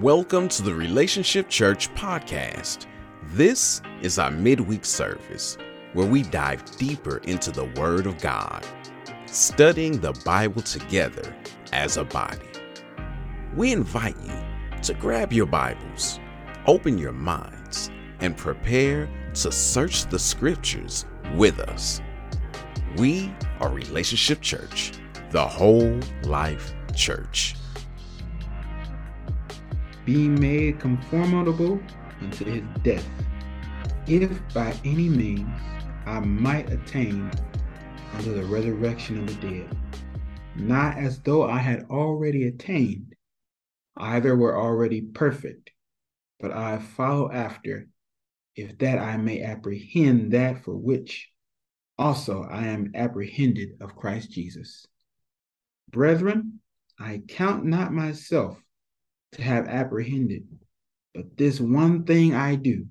Welcome to the Relationship Church podcast. This is our midweek service where we dive deeper into the Word of God, studying the Bible together as a body. We invite you to grab your Bibles, open your minds, and prepare to search the Scriptures with us. We are Relationship Church, the whole life church being made conformable unto his death, if by any means I might attain unto the resurrection of the dead. Not as though I had already attained, either were already perfect, but I follow after, if that I may apprehend that for which also I am apprehended of Christ Jesus. Brethren, I count not myself to have apprehended. But this one thing I do,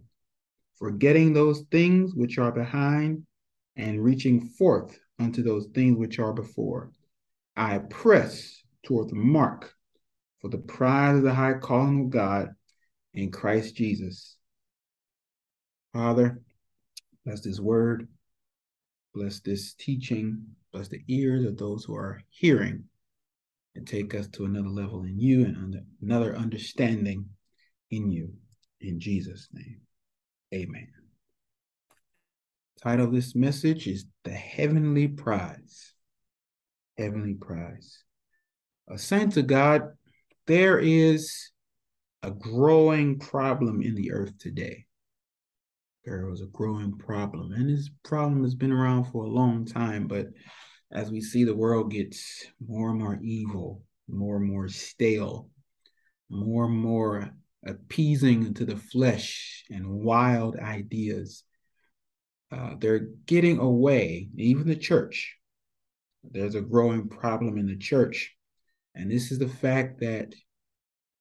forgetting those things which are behind and reaching forth unto those things which are before, I press toward the mark for the prize of the high calling of God in Christ Jesus. Father, bless this word, bless this teaching, bless the ears of those who are hearing and take us to another level in you and under, another understanding in you. In Jesus' name, amen. Title of this message is The Heavenly Prize. Heavenly Prize. A saint of God, there is a growing problem in the earth today. There is a growing problem, and this problem has been around for a long time, but as we see the world gets more and more evil, more and more stale, more and more appeasing to the flesh and wild ideas. Uh, they're getting away, even the church. There's a growing problem in the church. And this is the fact that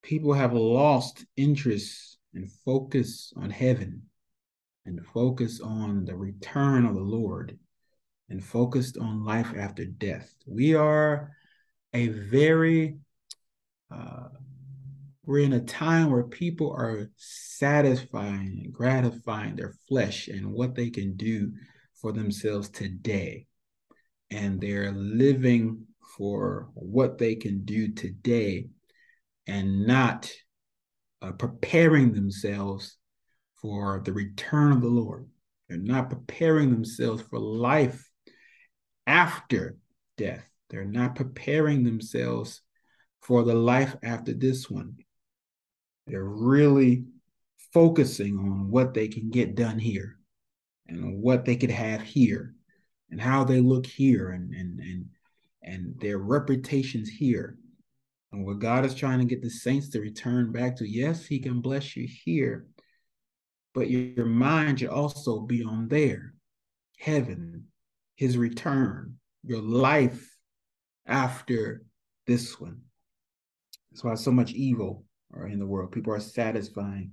people have lost interest and focus on heaven and focus on the return of the Lord and focused on life after death. We are a very, uh, we're in a time where people are satisfying and gratifying their flesh and what they can do for themselves today. And they're living for what they can do today and not uh, preparing themselves for the return of the Lord. They're not preparing themselves for life after death. They're not preparing themselves for the life after this one. They're really focusing on what they can get done here and what they could have here and how they look here and and and and their reputations here. And what God is trying to get the saints to return back to, yes, he can bless you here, but your, your mind should also be on there, heaven, his return, your life after this one. That's why so much evil are in the world. People are satisfying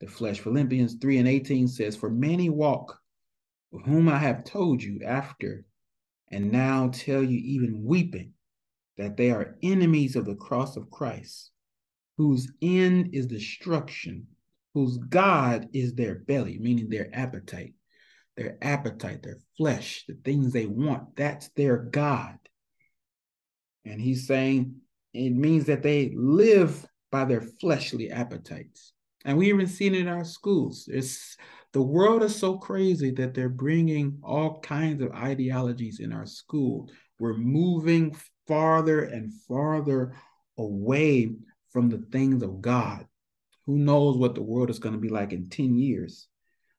the flesh. Philippians 3 and 18 says, For many walk whom I have told you after, and now tell you even weeping, that they are enemies of the cross of Christ, whose end is destruction, whose God is their belly, meaning their appetite, their appetite, their flesh, the things they want. That's their God. And he's saying it means that they live by their fleshly appetites. And we even seen it in our schools. It's the world is so crazy that they're bringing all kinds of ideologies in our school. We're moving farther and farther away from the things of God. Who knows what the world is going to be like in 10 years?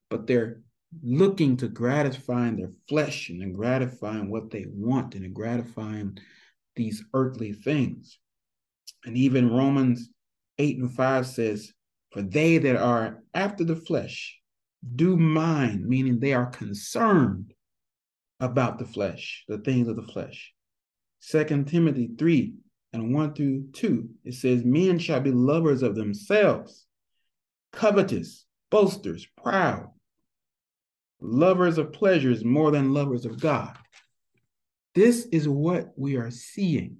But they're looking to gratifying their flesh and gratifying what they want and gratifying these earthly things. And even Romans 8 and 5 says, For they that are after the flesh do mind, meaning they are concerned about the flesh, the things of the flesh. Second Timothy 3 and 1 through 2, it says, Men shall be lovers of themselves, covetous, boasters, proud lovers of pleasures more than lovers of God. This is what we are seeing.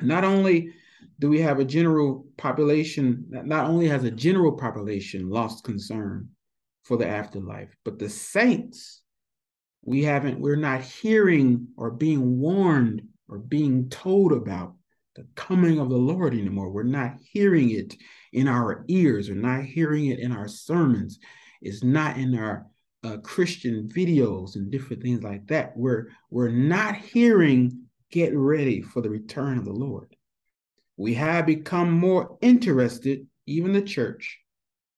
Not only do we have a general population that not only has a general population lost concern for the afterlife, but the saints, we haven't, we're not hearing or being warned or being told about the coming of the Lord anymore. We're not hearing it in our ears, we're not hearing it in our sermons, it's not in our uh, Christian videos and different things like that. We're, we're not hearing, get ready for the return of the Lord. We have become more interested, even the church,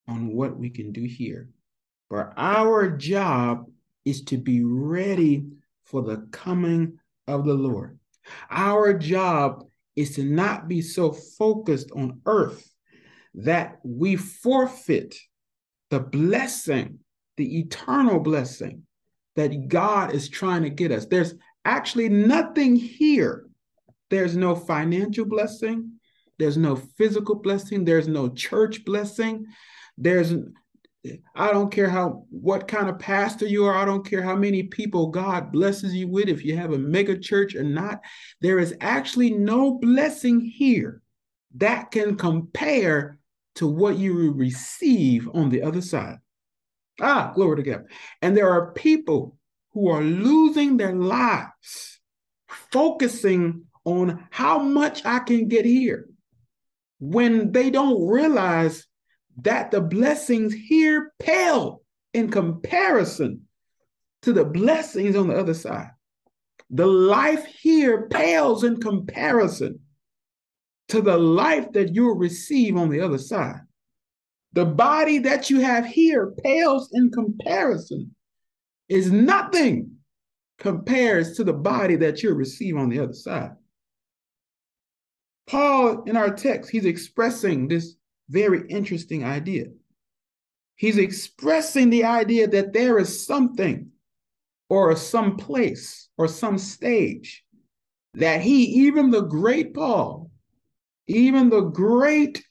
on what we can do here. But our job is to be ready for the coming of the Lord. Our job is to not be so focused on earth that we forfeit the blessing, the eternal blessing that God is trying to get us. There's actually nothing here. There's no financial blessing. There's no physical blessing. There's no church blessing. There's I don't care how what kind of pastor you are. I don't care how many people God blesses you with, if you have a mega church or not. There is actually no blessing here that can compare to what you will receive on the other side. Ah, glory to God. And there are people who are losing their lives focusing on how much I can get here when they don't realize that the blessings here pale in comparison to the blessings on the other side. The life here pales in comparison to the life that you'll receive on the other side. The body that you have here pales in comparison, is nothing compares to the body that you'll receive on the other side. Paul, in our text, he's expressing this very interesting idea. He's expressing the idea that there is something or some place or some stage that he, even the great Paul, even the great,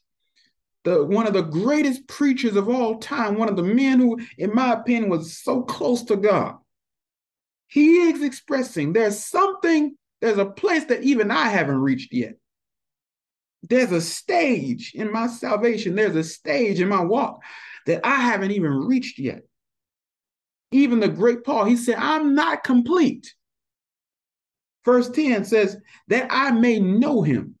the one of the greatest preachers of all time, one of the men who, in my opinion, was so close to God, he is expressing there's something, there's a place that even I haven't reached yet. There's a stage in my salvation, there's a stage in my walk that I haven't even reached yet. Even the great Paul, he said, I'm not complete. Verse 10 says, that I may know him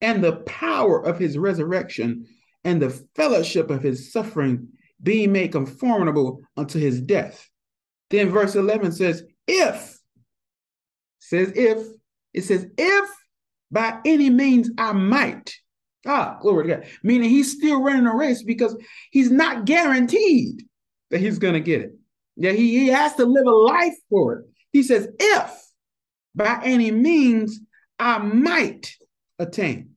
and the power of his resurrection and the fellowship of his suffering, being made conformable unto his death. Then verse 11 says, if, says if, it says, if by any means I might. Ah, glory to God. Meaning he's still running a race because he's not guaranteed that he's going to get it. Yeah, he, he has to live a life for it. He says, if by any means I might attain.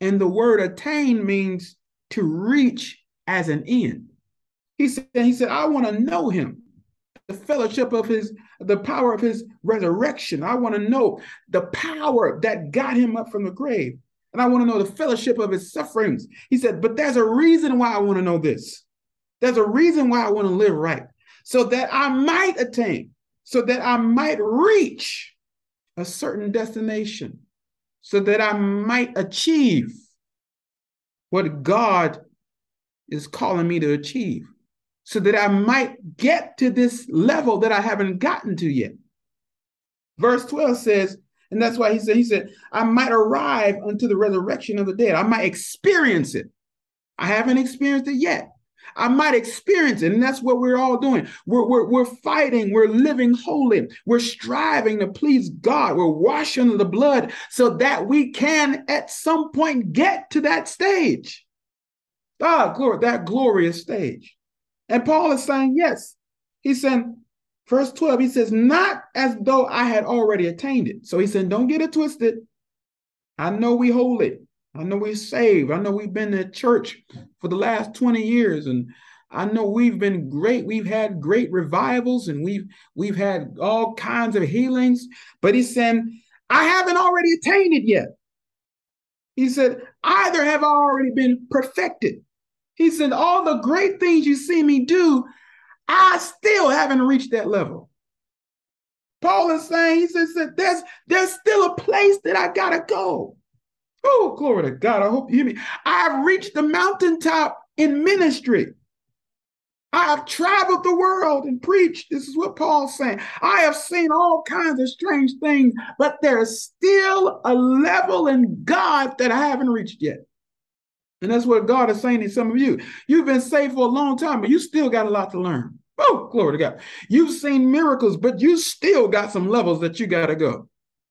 And the word attain means to reach as an end. He said, he said, I want to know him the fellowship of his, the power of his resurrection. I want to know the power that got him up from the grave. And I want to know the fellowship of his sufferings. He said, but there's a reason why I want to know this. There's a reason why I want to live right, so that I might attain, so that I might reach a certain destination, so that I might achieve what God is calling me to achieve so that I might get to this level that I haven't gotten to yet. Verse 12 says, and that's why he said, he said, I might arrive unto the resurrection of the dead. I might experience it. I haven't experienced it yet. I might experience it. And that's what we're all doing. We're, we're, we're fighting. We're living holy. We're striving to please God. We're washing the blood so that we can at some point get to that stage. Ah, glory, that glorious stage. And Paul is saying, yes. He's saying, verse 12, he says, not as though I had already attained it. So he said, don't get it twisted. I know we holy. I know we're saved. I know we've been in church for the last 20 years. And I know we've been great. We've had great revivals and we've we've had all kinds of healings. But he's saying, I haven't already attained it yet. He said, either have I already been perfected he said, All the great things you see me do, I still haven't reached that level. Paul is saying, he says there's, there's still a place that I gotta go. Oh, glory to God. I hope you hear me. I have reached the mountaintop in ministry. I have traveled the world and preached. This is what Paul's saying. I have seen all kinds of strange things, but there's still a level in God that I haven't reached yet. And that's what God is saying to some of you. You've been saved for a long time, but you still got a lot to learn. Oh, glory to God. You've seen miracles, but you still got some levels that you got to go.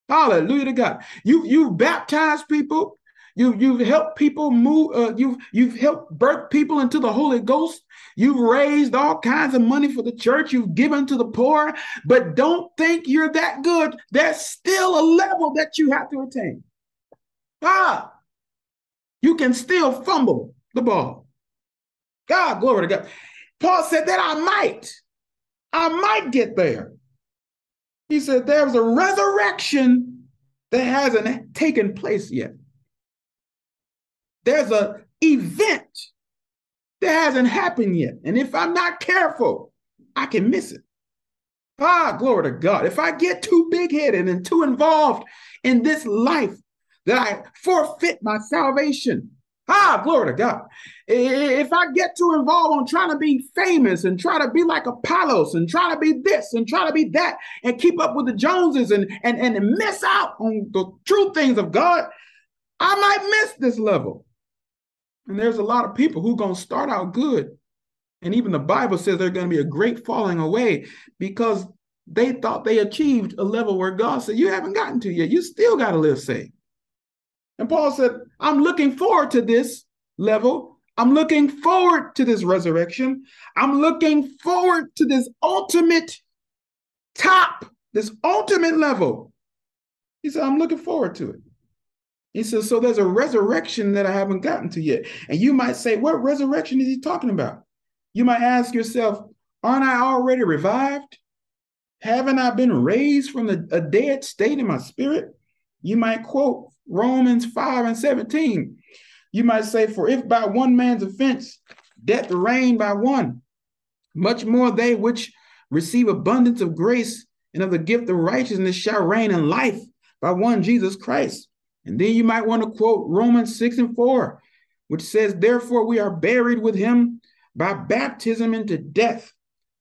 Hallelujah to God. You you've baptized people. You you've helped people move. Uh, you've you've helped birth people into the Holy Ghost. You've raised all kinds of money for the church. You've given to the poor. But don't think you're that good. There's still a level that you have to attain. Ah, you can still fumble the ball. God, glory to God. Paul said that I might, I might get there. He said there's a resurrection that hasn't taken place yet. There's an event that hasn't happened yet. And if I'm not careful, I can miss it. Ah, glory to God. If I get too big headed and too involved in this life, that I forfeit my salvation. Ah, glory to God. If I get too involved on trying to be famous and try to be like Apollos and try to be this and try to be that and keep up with the Joneses and, and, and miss out on the true things of God, I might miss this level. And there's a lot of people who are going to start out good. And even the Bible says there's going to be a great falling away because they thought they achieved a level where God said, You haven't gotten to yet. You still got to live saved. And Paul said, I'm looking forward to this level. I'm looking forward to this resurrection. I'm looking forward to this ultimate top, this ultimate level. He said, I'm looking forward to it. He says, So there's a resurrection that I haven't gotten to yet. And you might say, What resurrection is he talking about? You might ask yourself, Aren't I already revived? Haven't I been raised from the, a dead state in my spirit? You might quote Romans 5 and 17. You might say, For if by one man's offense death reigned by one, much more they which receive abundance of grace and of the gift of righteousness shall reign in life by one Jesus Christ. And then you might want to quote Romans 6 and 4, which says, Therefore we are buried with him by baptism into death,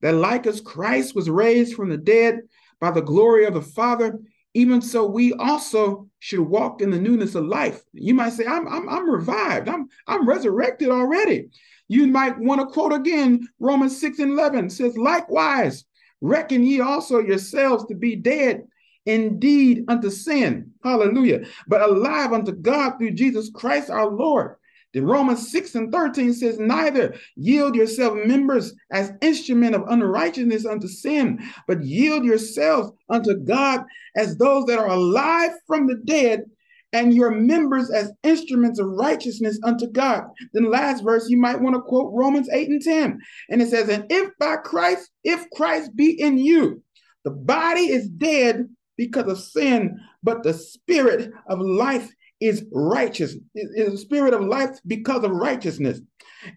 that like as Christ was raised from the dead by the glory of the Father, even so we also should walk in the newness of life. You might say, I'm, I'm, I'm revived, I'm, I'm resurrected already. You might want to quote again Romans 6 and 11 says, Likewise, reckon ye also yourselves to be dead indeed unto sin. Hallelujah. But alive unto God through Jesus Christ our Lord. Romans 6 and 13 says, Neither yield yourself members as instrument of unrighteousness unto sin, but yield yourselves unto God as those that are alive from the dead, and your members as instruments of righteousness unto God. Then last verse, you might want to quote Romans 8 and 10. And it says, And if by Christ, if Christ be in you, the body is dead because of sin, but the spirit of life is righteous, is the spirit of life because of righteousness.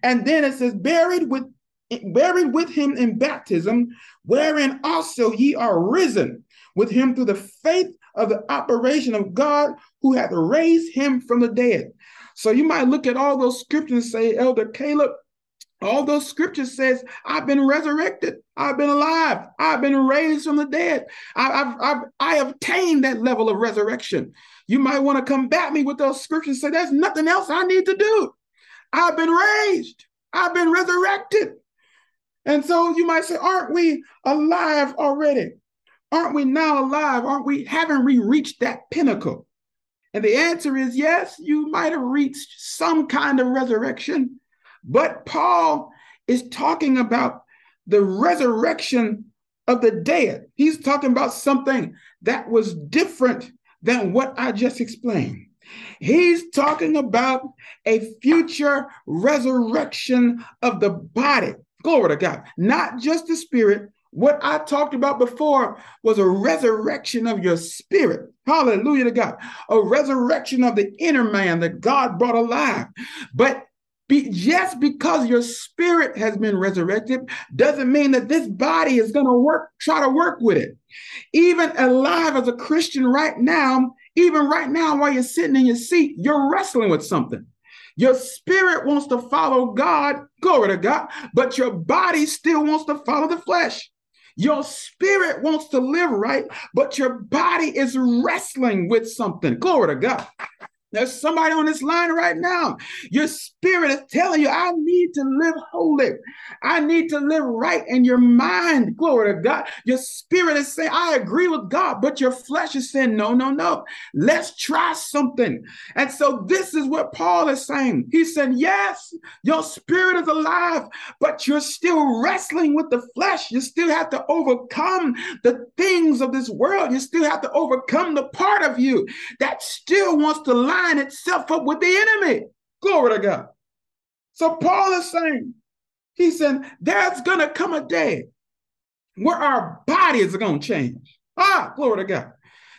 And then it says, buried with buried with him in baptism, wherein also ye are risen with him through the faith of the operation of God who hath raised him from the dead. So you might look at all those scriptures and say, Elder Caleb, all those scriptures says, I've been resurrected. I've been alive. I've been raised from the dead. I, I've, I've, I have attained that level of resurrection. You might want to combat me with those scriptures say, there's nothing else I need to do. I've been raised. I've been resurrected. And so you might say, aren't we alive already? Aren't we now alive? Aren't we, haven't we reached that pinnacle? And the answer is yes, you might have reached some kind of resurrection but Paul is talking about the resurrection of the dead. He's talking about something that was different than what I just explained. He's talking about a future resurrection of the body. Glory to God. Not just the spirit. What I talked about before was a resurrection of your spirit. Hallelujah to God. A resurrection of the inner man that God brought alive. But be, just because your spirit has been resurrected doesn't mean that this body is going to work, try to work with it. Even alive as a Christian right now, Even right now, while you're sitting in your seat, you're wrestling with something. Your spirit wants to follow God, glory to God, but your body still wants to follow the flesh. Your spirit wants to live right, but your body is wrestling with something. Glory to God. There's somebody on this line right now. Your spirit is telling you, I need to live holy. I need to live right. And your mind, glory to God, your spirit is saying, I agree with God, but your flesh is saying, no, no, no. Let's try something. And so this is what Paul is saying. He said, yes, your spirit is alive, but you're still wrestling with the flesh. You still have to overcome the things of this world. You still have to overcome the part of you that still wants to lie line itself up with the enemy. Glory to God. So Paul is saying, he said, there's going to come a day where our bodies are going to change. Ah, glory to God.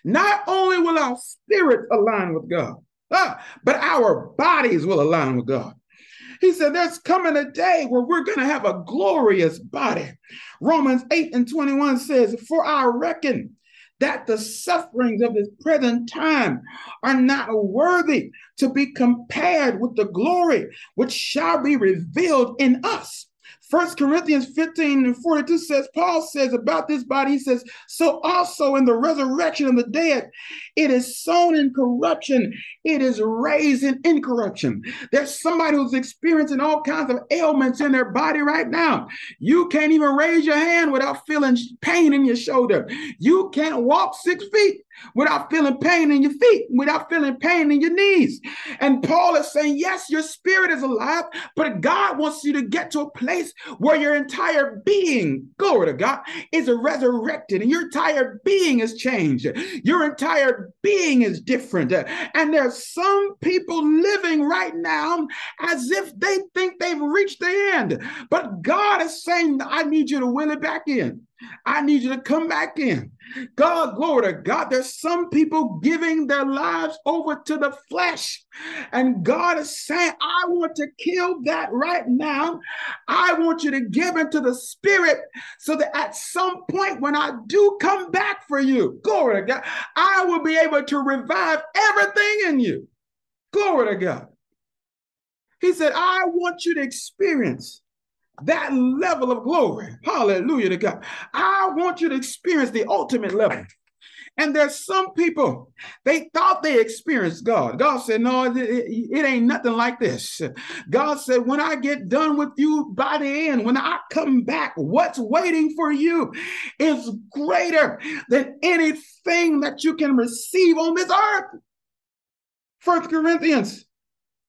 Not only will our spirits align with God, ah, but our bodies will align with God. He said, There's coming a day where we're going to have a glorious body. Romans 8 and 21 says, For I reckon that the sufferings of this present time are not worthy to be compared with the glory which shall be revealed in us. First Corinthians 15 and 42 says, Paul says about this body, he says, So also in the resurrection of the dead, it is sown in corruption, it is raised in incorruption. There's somebody who's experiencing all kinds of ailments in their body right now. You can't even raise your hand without feeling pain in your shoulder. You can't walk six feet without feeling pain in your feet, without feeling pain in your knees. And Paul is saying, yes, your spirit is alive, but God wants you to get to a place where your entire being, glory to God, is resurrected and your entire being is changed. Your entire being is different. And there's some people living right now as if they think they've reached the end. But God is saying, I need you to will it back in. I need you to come back in. God, glory to God. There's some people giving their lives over to the flesh. And God is saying, I want to kill that right now. I want you to give into the spirit so that at some point when I do come back for you, glory to God, I will be able to revive everything in you. Glory to God. He said, I want you to experience that level of glory. Hallelujah to God. I want you to experience the ultimate level. And there's some people, they thought they experienced God. God said, No, it, it, ain't nothing like this. God said, When I get done with you by the end, when I come back, what's waiting for you is greater than anything that you can receive on this earth. First Corinthians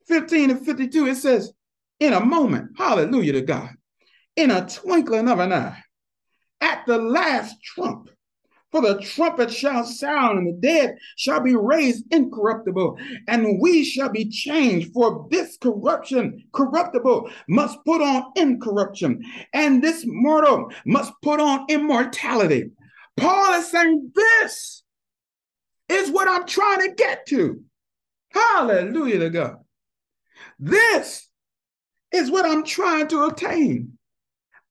15 and 52, it says, In a moment, hallelujah to God in a twinkling of an eye, at the last trump. For the trumpet shall sound, and the dead shall be raised incorruptible, and we shall be changed. For this corruption, corruptible, must put on incorruption, and this mortal must put on immortality. Paul is saying, This is what I'm trying to get to. Hallelujah to God. This is what I'm trying to attain.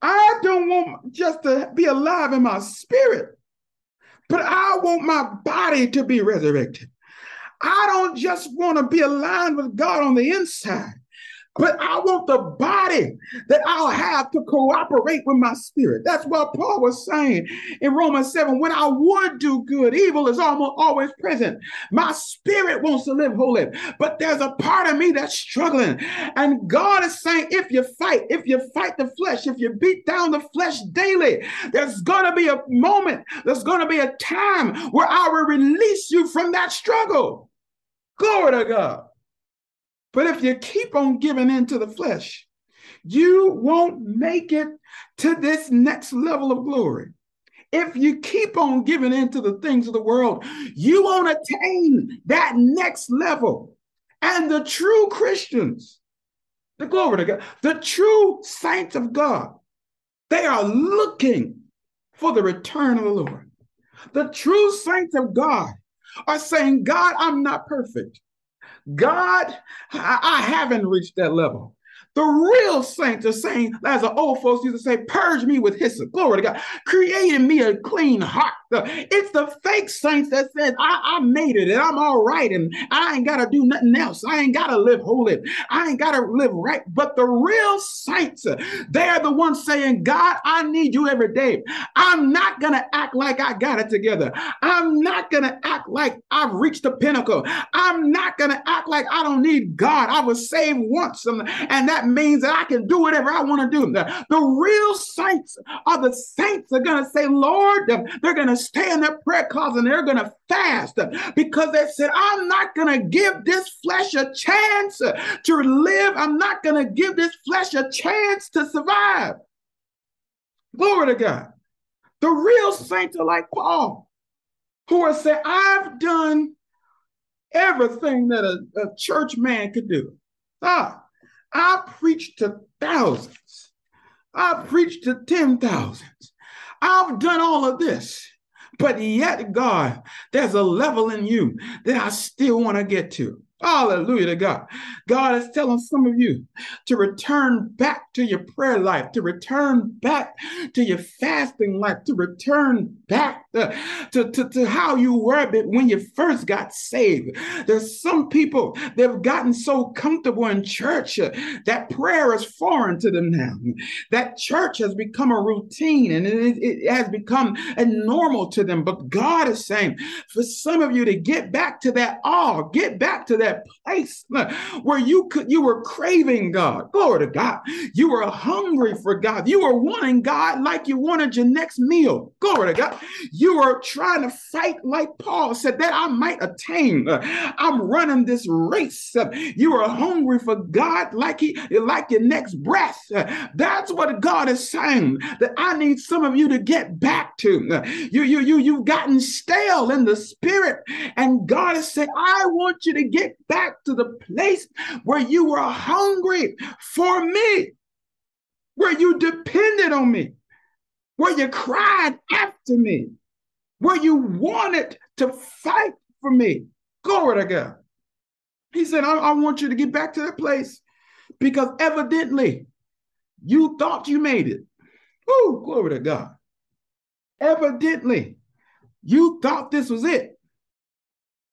I don't want just to be alive in my spirit, but I want my body to be resurrected. I don't just want to be aligned with God on the inside. But I want the body that I'll have to cooperate with my spirit. That's what Paul was saying in Romans 7. When I would do good, evil is almost always present. My spirit wants to live holy, but there's a part of me that's struggling. And God is saying, if you fight, if you fight the flesh, if you beat down the flesh daily, there's going to be a moment, there's going to be a time where I will release you from that struggle. Glory to God. But if you keep on giving in to the flesh, you won't make it to this next level of glory. If you keep on giving in to the things of the world, you won't attain that next level. And the true Christians, the glory to God, the true saints of God, they are looking for the return of the Lord. The true saints of God are saying, God, I'm not perfect. God, I, haven't reached that level. The real saints are saying, as the old folks used to say, purge me with hyssop. Glory to God. Creating me a clean heart. It's the fake saints that says, I, I made it and I'm all right and I ain't got to do nothing else. I ain't got to live holy. I ain't got to live right. But the real saints, they're the ones saying, God, I need you every day. I'm not going to act like I got it together. I'm not going to act like I've reached the pinnacle. I'm not going to act like I don't need God. I was saved once and, and that means that I can do whatever I want to do. The, the real saints are the saints are going to say, Lord, they're going to stay in that prayer closet and they're going to fast because they said, I'm not going to give this flesh a chance to live. I'm not going to give this flesh a chance to survive. Glory to God. The real saints are like Paul, who are saying, I've done everything that a, a church man could do. Ah, I preached to thousands. I preached to ten thousands. I've done all of this. But yet, God, there's a level in you that I still want to get to. Hallelujah to God. God is telling some of you to return back to your prayer life, to return back to your fasting life, to return back to, to, to, to how you were when you first got saved. There's some people that have gotten so comfortable in church uh, that prayer is foreign to them now. That church has become a routine and it, it has become a normal to them. But God is saying for some of you to get back to that awe, get back to that that place where you could you were craving God. Glory to God. You were hungry for God. You were wanting God like you wanted your next meal. Glory to God. You were trying to fight like Paul said that I might attain. I'm running this race. You were hungry for God like he like your next breath. That's what God is saying that I need some of you to get back to. You you you you've gotten stale in the spirit and God is saying I want you to get back to the place where you were hungry for me, where you depended on me, where you cried after me, where you wanted to fight for me. Glory to God. He said, I, I want you to get back to that place because evidently you thought you made it. Oh, glory to God. Evidently, you thought this was it.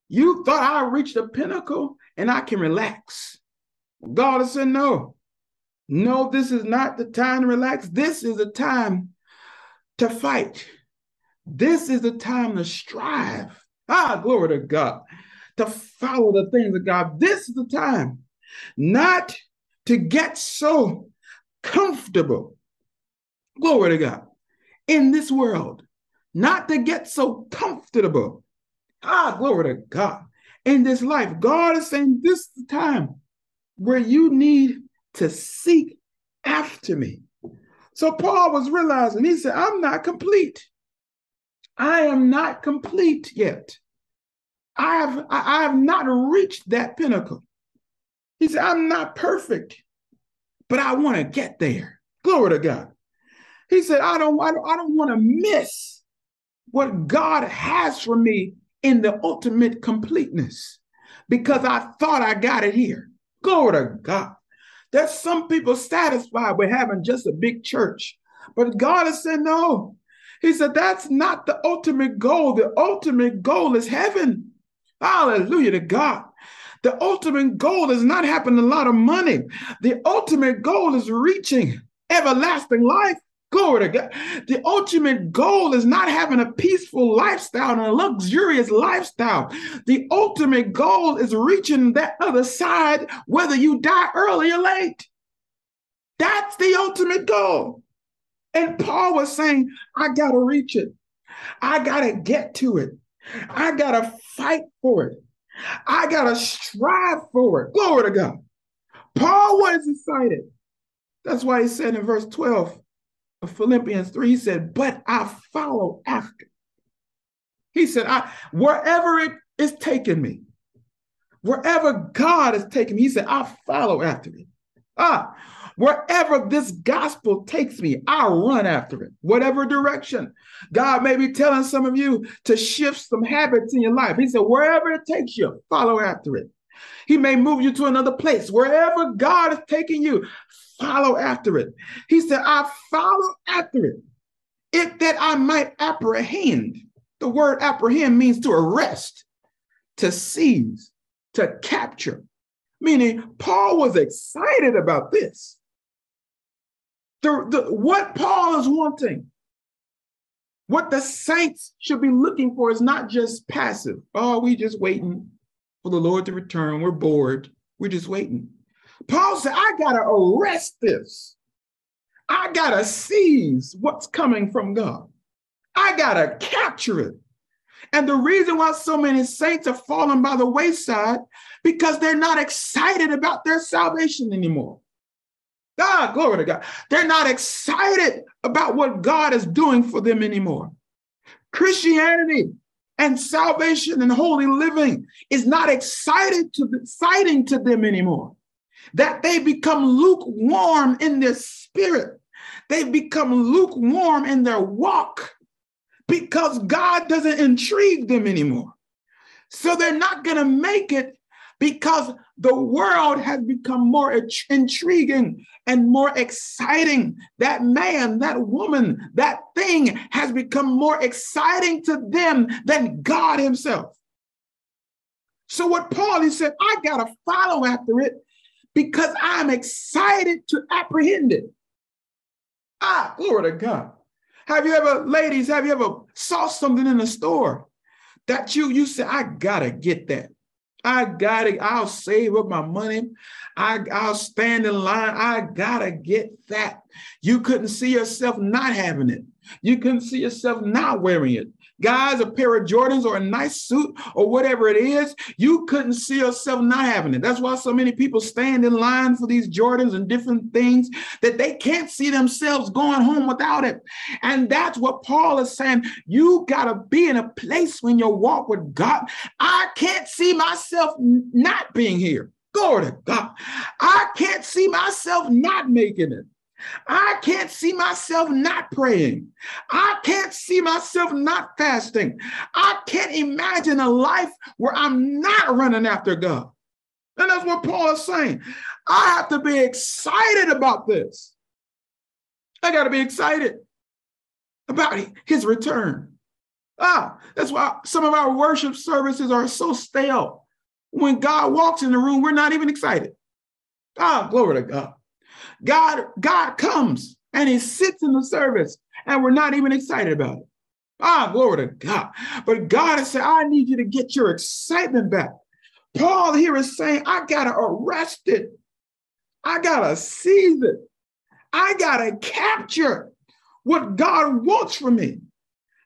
You thought I reached the pinnacle and I can relax. God has said, No, no, this is not the time to relax. This is the time to fight. This is the time to strive. Ah, glory to God. To follow the things of God. This is the time not to get so comfortable. Glory to God. In this world, not to get so comfortable Ah, glory to God. In this life, God is saying this is the time where you need to seek after me. So Paul was realizing, he said, I'm not complete. I am not complete yet. I have, I have not reached that pinnacle. He said, I'm not perfect, but I want to get there. Glory to God. He said, I don't, I don't, I don't want to miss what God has for me in the ultimate completeness because I thought I got it here. Glory to God. There's some people satisfied with having just a big church, but God has said no. He said that's not the ultimate goal. The ultimate goal is heaven. Hallelujah to God. The ultimate goal is not having a lot of money. The ultimate goal is reaching everlasting life. Glory to God. The ultimate goal is not having a peaceful lifestyle and a luxurious lifestyle. The ultimate goal is reaching that other side, whether you die early or late. That's the ultimate goal. And Paul was saying, I got to reach it. I got to get to it. I got to fight for it. I got to strive for it. Glory to God. Paul was excited. That's why he said in verse 12, Philippians 3, he said, But I follow after. He said, I wherever it is taking me, wherever God is taking me, he said, I follow after it. Ah, wherever this gospel takes me, I run after it, whatever direction. God may be telling some of you to shift some habits in your life. He said, wherever it takes you, follow after it. He may move you to another place. Wherever God is taking you, follow after it. He said, I follow after it, if that I might apprehend The word apprehend means to arrest, to seize, to capture, meaning Paul was excited about this. The, the, what Paul is wanting, what the saints should be looking for is not just passive. Oh, we just waiting for the Lord to return. We're bored. We're just waiting. Paul said, I got to arrest this. I got to seize what's coming from God. I got to capture it. And the reason why so many saints are falling by the wayside because they're not excited about their salvation anymore. God, glory to God. They're not excited about what God is doing for them anymore. Christianity and salvation and holy living is not excited to exciting to them anymore. That they become lukewarm in their spirit. They become lukewarm in their walk because God doesn't intrigue them anymore. So they're not going to make it because the world has become more intriguing and more exciting. That man, that woman, that thing has become more exciting to them than God Himself. So, what Paul he said, I got to follow after it because I'm excited to apprehend it. Ah, glory to God. Have you ever, ladies, have you ever saw something in the store that you you say, I gotta get that. I gotta, I'll save up my money. I, I'll stand in line. I gotta get that. You couldn't see yourself not having it. You couldn't see yourself not wearing it guys, a pair of Jordans or a nice suit or whatever it is, you couldn't see yourself not having it. That's why so many people stand in line for these Jordans and different things that they can't see themselves going home without it. And that's what Paul is saying. You got to be in a place when you walk with God. I can't see myself not being here. Glory to God. I can't see myself not making it. I can't see myself not praying. I can't see myself not fasting. I can't imagine a life where I'm not running after God. And that's what Paul is saying. I have to be excited about this. I got to be excited about his return. Ah, that's why some of our worship services are so stale. When God walks in the room, we're not even excited. Ah, glory to God. God, God comes and he sits in the service and we're not even excited about it. Ah, glory to God. But God has said, I need you to get your excitement back. Paul here is saying, I got to arrest it. I got to seize it. I got to capture what God wants from me.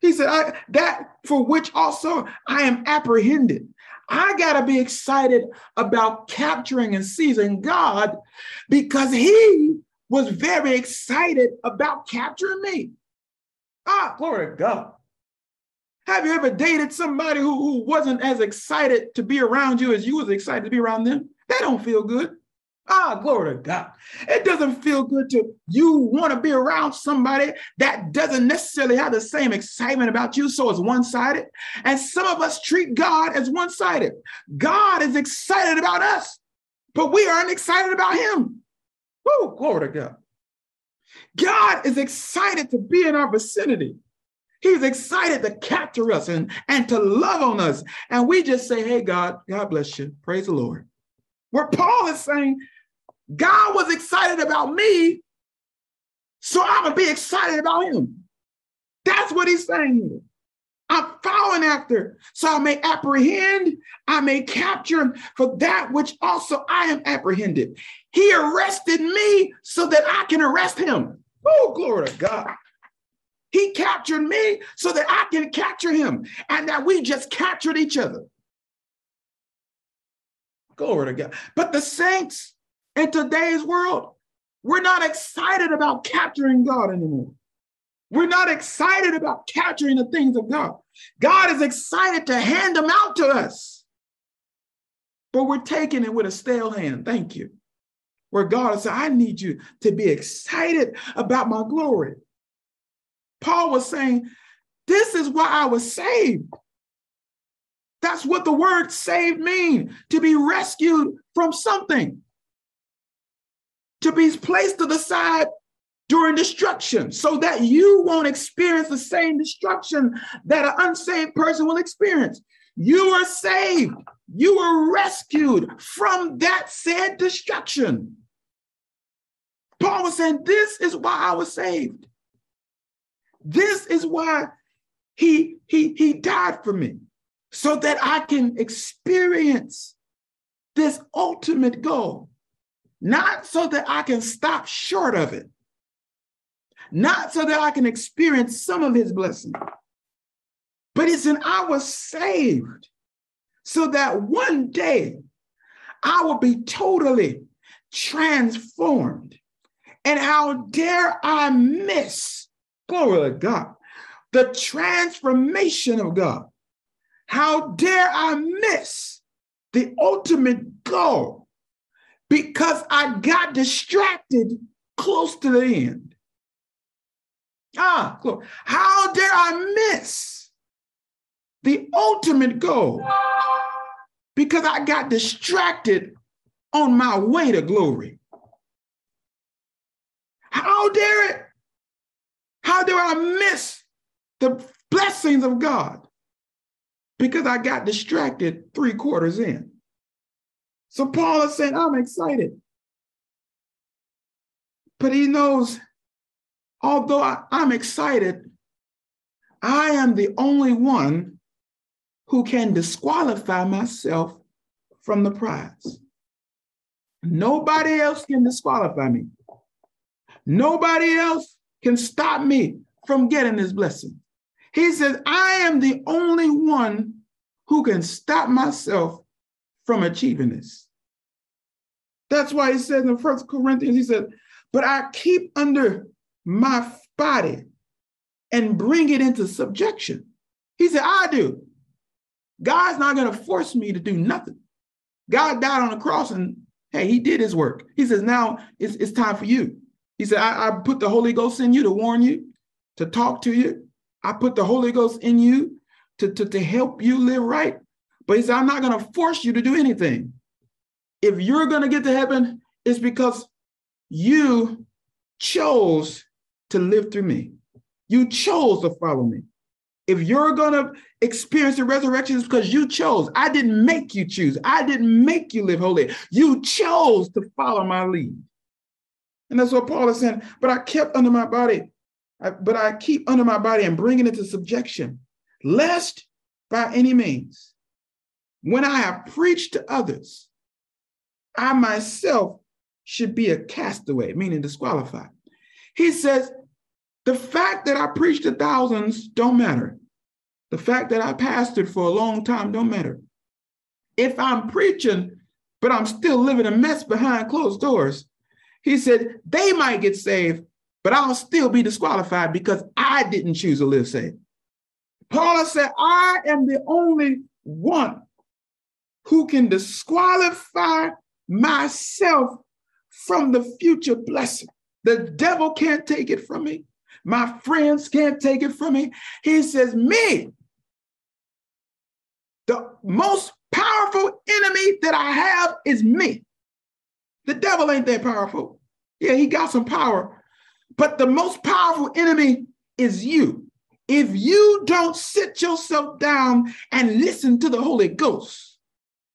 He said, that for which also I am apprehended. I got to be excited about capturing and seizing God because he was very excited about capturing me. Ah, glory to God. Have you ever dated somebody who, who wasn't as excited to be around you as you was excited to be around them? That don't feel good. Ah, glory to God. It doesn't feel good to you want to be around somebody that doesn't necessarily have the same excitement about you, so it's one sided. And some of us treat God as one sided. God is excited about us, but we aren't excited about Him. Woo, glory to God. God is excited to be in our vicinity. He's excited to capture us and, and to love on us. And we just say, hey, God, God bless you. Praise the Lord. Where Paul is saying, God was excited about me, so I'm to be excited about him. That's what he's saying here. I'm following after, so I may apprehend, I may capture for that which also I am apprehended. He arrested me so that I can arrest him. Oh, glory to God. He captured me so that I can capture him and that we just captured each other. Glory to God. But the saints in today's world, we're not excited about capturing God anymore. We're not excited about capturing the things of God. God is excited to hand them out to us. But we're taking it with a stale hand. Thank you. Where God said, I need you to be excited about my glory. Paul was saying, This is why I was saved. That's what the word saved mean, to be rescued from something, to be placed to the side during destruction so that you won't experience the same destruction that an unsaved person will experience. You are saved. You were rescued from that said destruction. Paul was saying, This is why I was saved. This is why he, he, he died for me, so that I can experience this ultimate goal, not so that I can stop short of it, not so that I can experience some of his blessing, but it's in I was saved so that one day I will be totally transformed. And how dare I miss, glory to God, the transformation of God? How dare I miss the ultimate goal because I got distracted close to the end? Ah, how dare I miss the ultimate goal because I got distracted on my way to glory. How dare it? How dare I miss the blessings of God because I got distracted three quarters in? So Paul is saying, I'm excited. But he knows, although I, am excited, I am the only one who can disqualify myself from the prize. Nobody else can disqualify me. Nobody else can stop me from getting this blessing. He says, I am the only one who can stop myself from achieving this. That's why he says in First Corinthians, he said, but I keep under my body and bring it into subjection. He said, I do. God's not going to force me to do nothing. God died on the cross and hey, he did his work. He says, now it's, it's time for you. He said, I, I put the Holy Ghost in you to warn you, to talk to you. I put the Holy Ghost in you to, to, to help you live right. But he said, I'm not going to force you to do anything. If you're going to get to heaven, it's because you chose to live through me. You chose to follow me. If you're going to experience the resurrection, it's because you chose. I didn't make you choose. I didn't make you live holy. You chose to follow my lead. And that's what Paul is saying. But I kept under my body, But I keep under my body and bring it to subjection, lest by any means, when I have preached to others, I myself should be a castaway, meaning disqualified. He says, the fact that I preached to thousands don't matter. The fact that I pastored for a long time don't matter. If I'm preaching, but I'm still living a mess behind closed doors, he said, they might get saved, but I'll still be disqualified because I didn't choose to live saved. Paul said, I am the only one who can disqualify myself from the future blessing. The devil can't take it from me. My friends can't take it from me. He says, Me, the most powerful enemy that I have is me. The devil ain't that powerful. Yeah, he got some power, but the most powerful enemy is you. If you don't sit yourself down and listen to the Holy Ghost,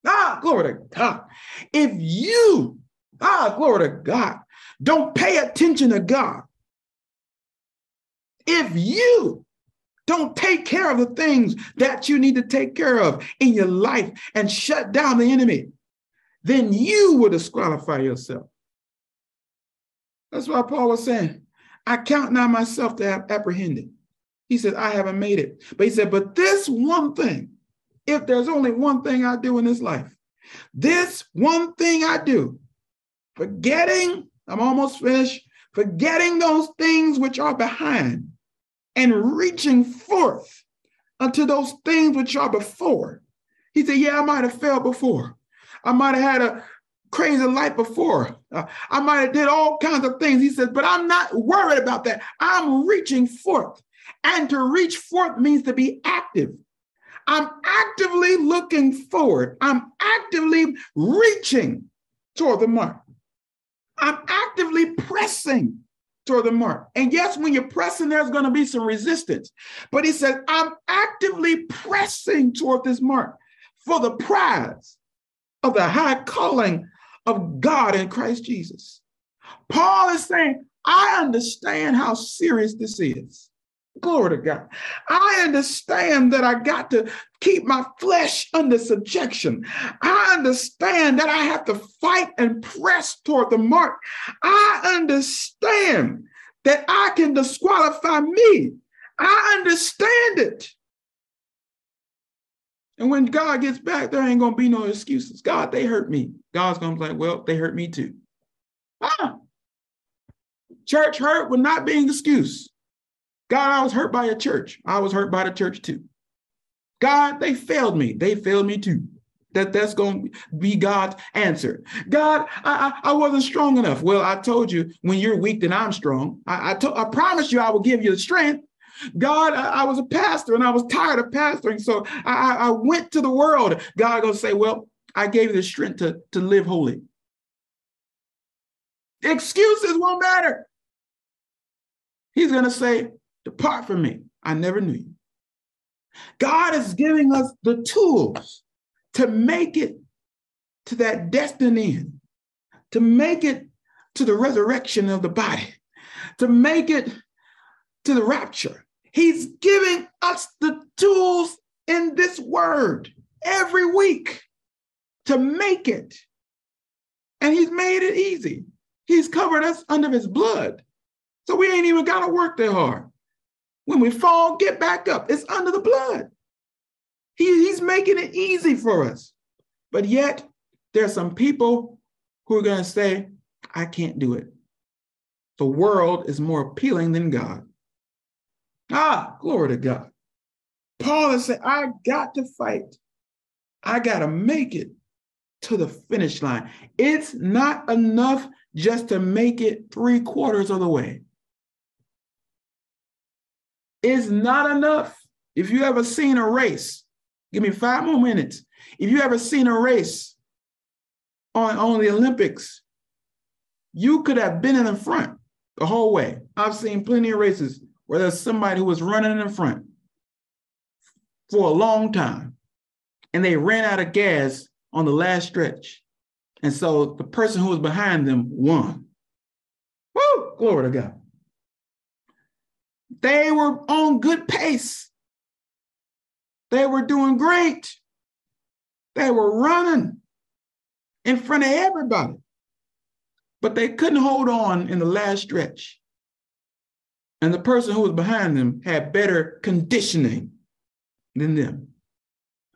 ah, glory to God. If you, ah, glory to God, don't pay attention to God, if you don't take care of the things that you need to take care of in your life and shut down the enemy, then you will disqualify yourself. That's why Paul was saying, I count not myself to have apprehended. He said, I haven't made it. But he said, but this one thing, if there's only one thing I do in this life, this one thing I do, forgetting, I'm almost finished, forgetting those things which are behind and reaching forth unto those things which are before. He said, Yeah, I might have failed before. I might have had a crazy life before. Uh, I might have did all kinds of things. He says, but I'm not worried about that. I'm reaching forth. And to reach forth means to be active. I'm actively looking forward. I'm actively reaching toward the mark. I'm actively pressing toward the mark. And yes, when you're pressing, there's going to be some resistance. But he said, I'm actively pressing toward this mark for the prize of the high calling of God in Christ Jesus. Paul is saying, I understand how serious this is. Glory to God. I understand that I got to keep my flesh under subjection. I understand that I have to fight and press toward the mark. I understand that I can disqualify me. I understand it. And when God gets back, there ain't gonna be no excuses. God, they hurt me. God's gonna be like, well, they hurt me too. Ah. Church hurt will not be an excuse. God, I was hurt by a church. I was hurt by the church too. God, they failed me. They failed me too. That that's going to be God's answer. God, I, I, I, wasn't strong enough. Well, I told you when you're weak, then I'm strong. I I, to, I promised you I will give you the strength. God, I, I, was a pastor and I was tired of pastoring. So I, I went to the world. God gonna say, Well, I gave you the strength to, to live holy. Excuses won't matter. He's gonna say, Depart from me. I never knew you. God is giving us the tools to make it to that destiny, to make it to the resurrection of the body, to make it to the rapture. He's giving us the tools in this word every week to make it. And he's made it easy. He's covered us under his blood. So we ain't even got to work that hard. When we fall, get back up. It's under the blood. He, he's making it easy for us. But yet, there's some people who are going to say, I can't do it. The world is more appealing than God. Ah, glory to God. Paul is saying, I got to fight. I got to make it to the finish line. It's not enough just to make it three quarters of the way It's not enough. If you ever seen a race, give me five more minutes. If you ever seen a race on, on the Olympics, you could have been in the front the whole way. I've seen plenty of races where there's somebody who was running in front for a long time and they ran out of gas on the last stretch. And so the person who was behind them won. Woo! Glory to God. They were on good pace. They were doing great. They were running in front of everybody. But they couldn't hold on in the last stretch. And the person who was behind them had better conditioning than them.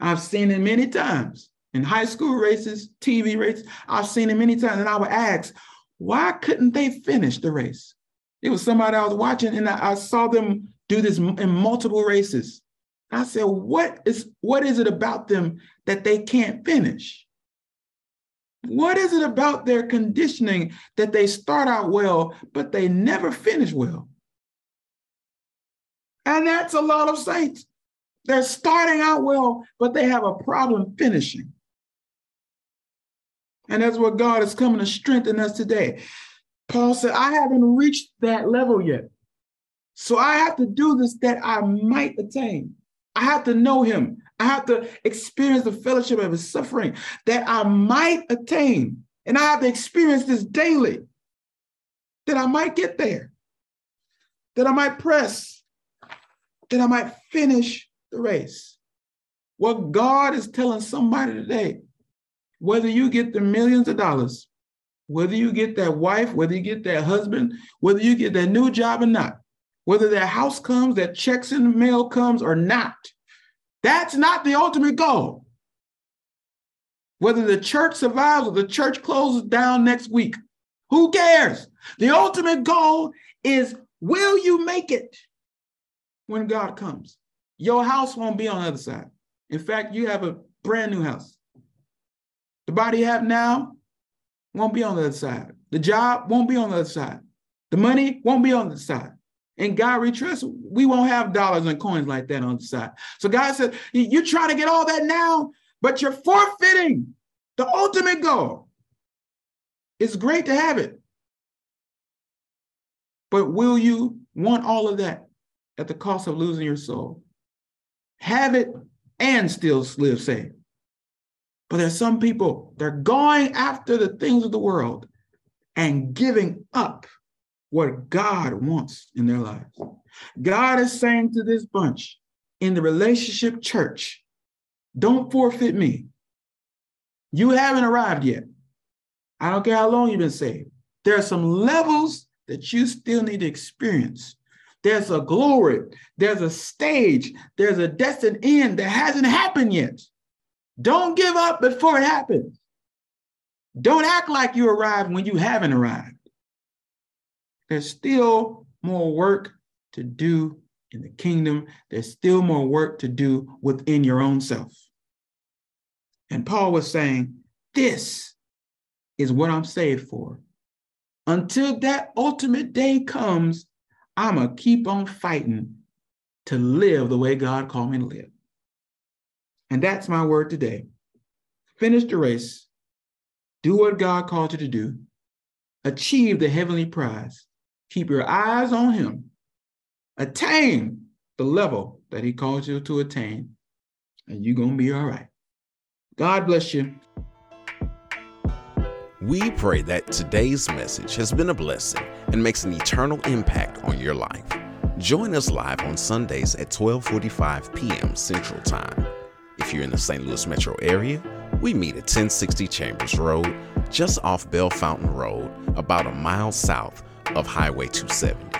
I've seen it many times in high school races, TV races. I've seen it many times. And I would ask, why couldn't they finish the race? It was somebody I was watching, and I, I saw them do this in multiple races. I said, "What is what is it about them that they can't finish? What is it about their conditioning that they start out well, but they never finish well?" And that's a lot of saints. They're starting out well, but they have a problem finishing. And that's what God is coming to strengthen us today. Paul said, I haven't reached that level yet. So I have to do this that I might attain. I have to know him. I have to experience the fellowship of his suffering that I might attain. And I have to experience this daily that I might get there, that I might press, that I might finish the race. What God is telling somebody today, whether you get the millions of dollars, whether you get that wife, whether you get that husband, whether you get that new job or not, whether that house comes, that checks in the mail comes or not, that's not the ultimate goal. Whether the church survives or the church closes down next week, who cares? The ultimate goal is will you make it when God comes? Your house won't be on the other side. In fact, you have a brand new house. The body you have now won't be on the other side. The job won't be on the other side. The money won't be on the side. And God we trust, we won't have dollars and coins like that on the side. So God said, you're trying to get all that now, but you're forfeiting the ultimate goal. It's great to have it. But will you want all of that at the cost of losing your soul? Have it and still live saved. But there's some people, they're going after the things of the world and giving up what God wants in their lives. God is saying to this bunch in the relationship church, don't forfeit me. You haven't arrived yet. I don't care how long you've been saved. There are some levels that you still need to experience. There's a glory, there's a stage, there's a destined end that hasn't happened yet. Don't give up before it happens. Don't act like you arrived when you haven't arrived. There's still more work to do in the kingdom. There's still more work to do within your own self. And Paul was saying, This is what I'm saved for. Until that ultimate day comes, I'm going to keep on fighting to live the way God called me to live. And that's my word today. Finish the race, do what God called you to do, achieve the heavenly prize, keep your eyes on Him, attain the level that He called you to attain, and you're going to be all right. God bless you. We pray that today's message has been a blessing and makes an eternal impact on your life. Join us live on Sundays at 12:45 p.m. Central Time. If you're in the St. Louis metro area, we meet at 1060 Chambers Road, just off Bellefontaine Road, about a mile south of Highway 270.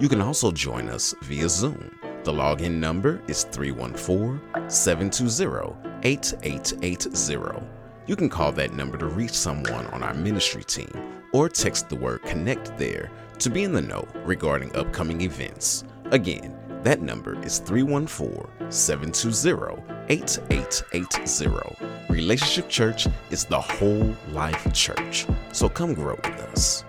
You can also join us via Zoom. The login number is 314 720 8880. You can call that number to reach someone on our ministry team or text the word connect there to be in the know regarding upcoming events. Again, that number is 314 720 8880. Relationship Church is the whole life church. So come grow with us.